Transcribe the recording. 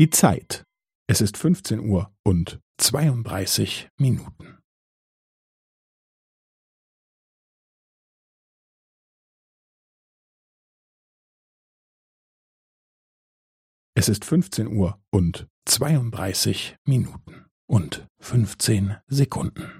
Die Zeit. Es ist 15 Uhr und 32 Minuten. Es ist 15 Uhr und 32 Minuten und 15 Sekunden.